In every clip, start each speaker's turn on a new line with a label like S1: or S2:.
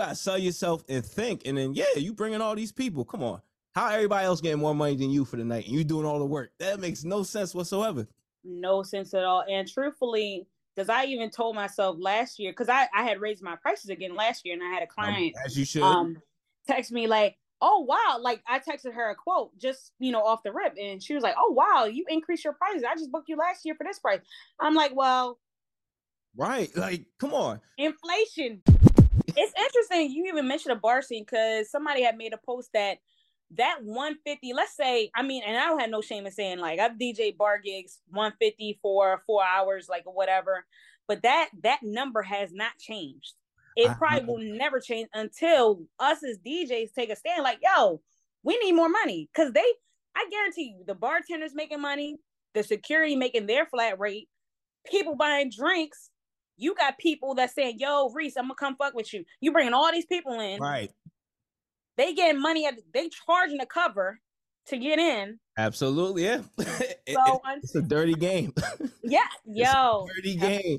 S1: You gotta sell yourself and think, and then yeah, you bringing all these people. Come on, how everybody else getting more money than you for the night, and you doing all the work? That makes no sense whatsoever.
S2: No sense at all. And truthfully, because I even told myself last year, because I, I had raised my prices again last year, and I had a client
S1: as you should
S2: um text me like, "Oh wow!" Like I texted her a quote just you know off the rip, and she was like, "Oh wow, you increased your prices. I just booked you last year for this price." I'm like, "Well,
S1: right? Like, come on,
S2: inflation." It's interesting you even mentioned a bar scene because somebody had made a post that that 150 let's say i mean and i don't have no shame in saying like i've dj bar gigs 150 for four hours like whatever but that that number has not changed. It probably will never change until us as djs take a stand like yo we need more money because they i guarantee you the bartenders making money the security making their flat rate people buying drinks you got people that saying, "Yo, Reese, I'm gonna come fuck with you." You bringing all these people in,
S1: right?
S2: They getting money at they charging a cover to get in.
S1: Absolutely, yeah.
S2: So
S1: it, it's a dirty game.
S2: Yeah, yo,
S1: dirty game.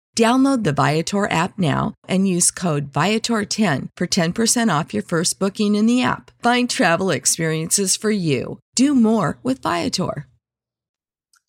S3: Download the Viator app now and use code Viator10 for 10% off your first booking in the app. Find travel experiences for you. Do more with Viator.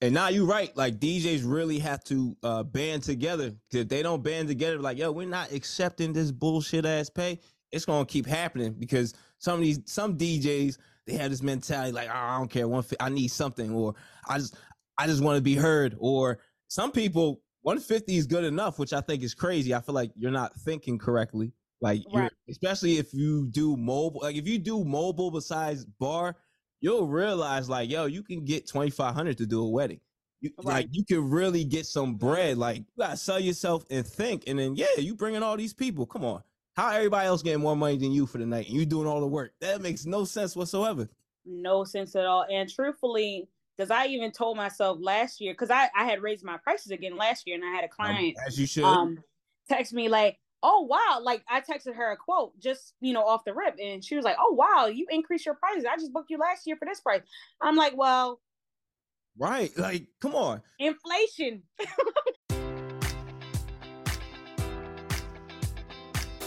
S1: And now you're right. Like DJs really have to uh, band together. If they don't band together, like yo, we're not accepting this bullshit ass pay. It's gonna keep happening because some of these some DJs they have this mentality like oh, I don't care one I need something or I just I just want to be heard or some people 150 is good enough, which I think is crazy. I feel like you're not thinking correctly. Like, right. especially if you do mobile, like if you do mobile besides bar, you'll realize like, yo, you can get 2,500 to do a wedding. You, right. Like, you can really get some bread. Like, you gotta sell yourself and think, and then yeah, you bringing all these people. Come on, how everybody else getting more money than you for the night, and you doing all the work? That makes no sense whatsoever.
S2: No sense at all. And truthfully, because I even told myself last year, because I, I had raised my prices again last year and I had a client
S1: as you should
S2: um text me like, oh wow, like I texted her a quote just you know off the rip, and she was like, Oh wow, you increased your prices. I just booked you last year for this price. I'm like, Well,
S1: right, like come on.
S2: Inflation.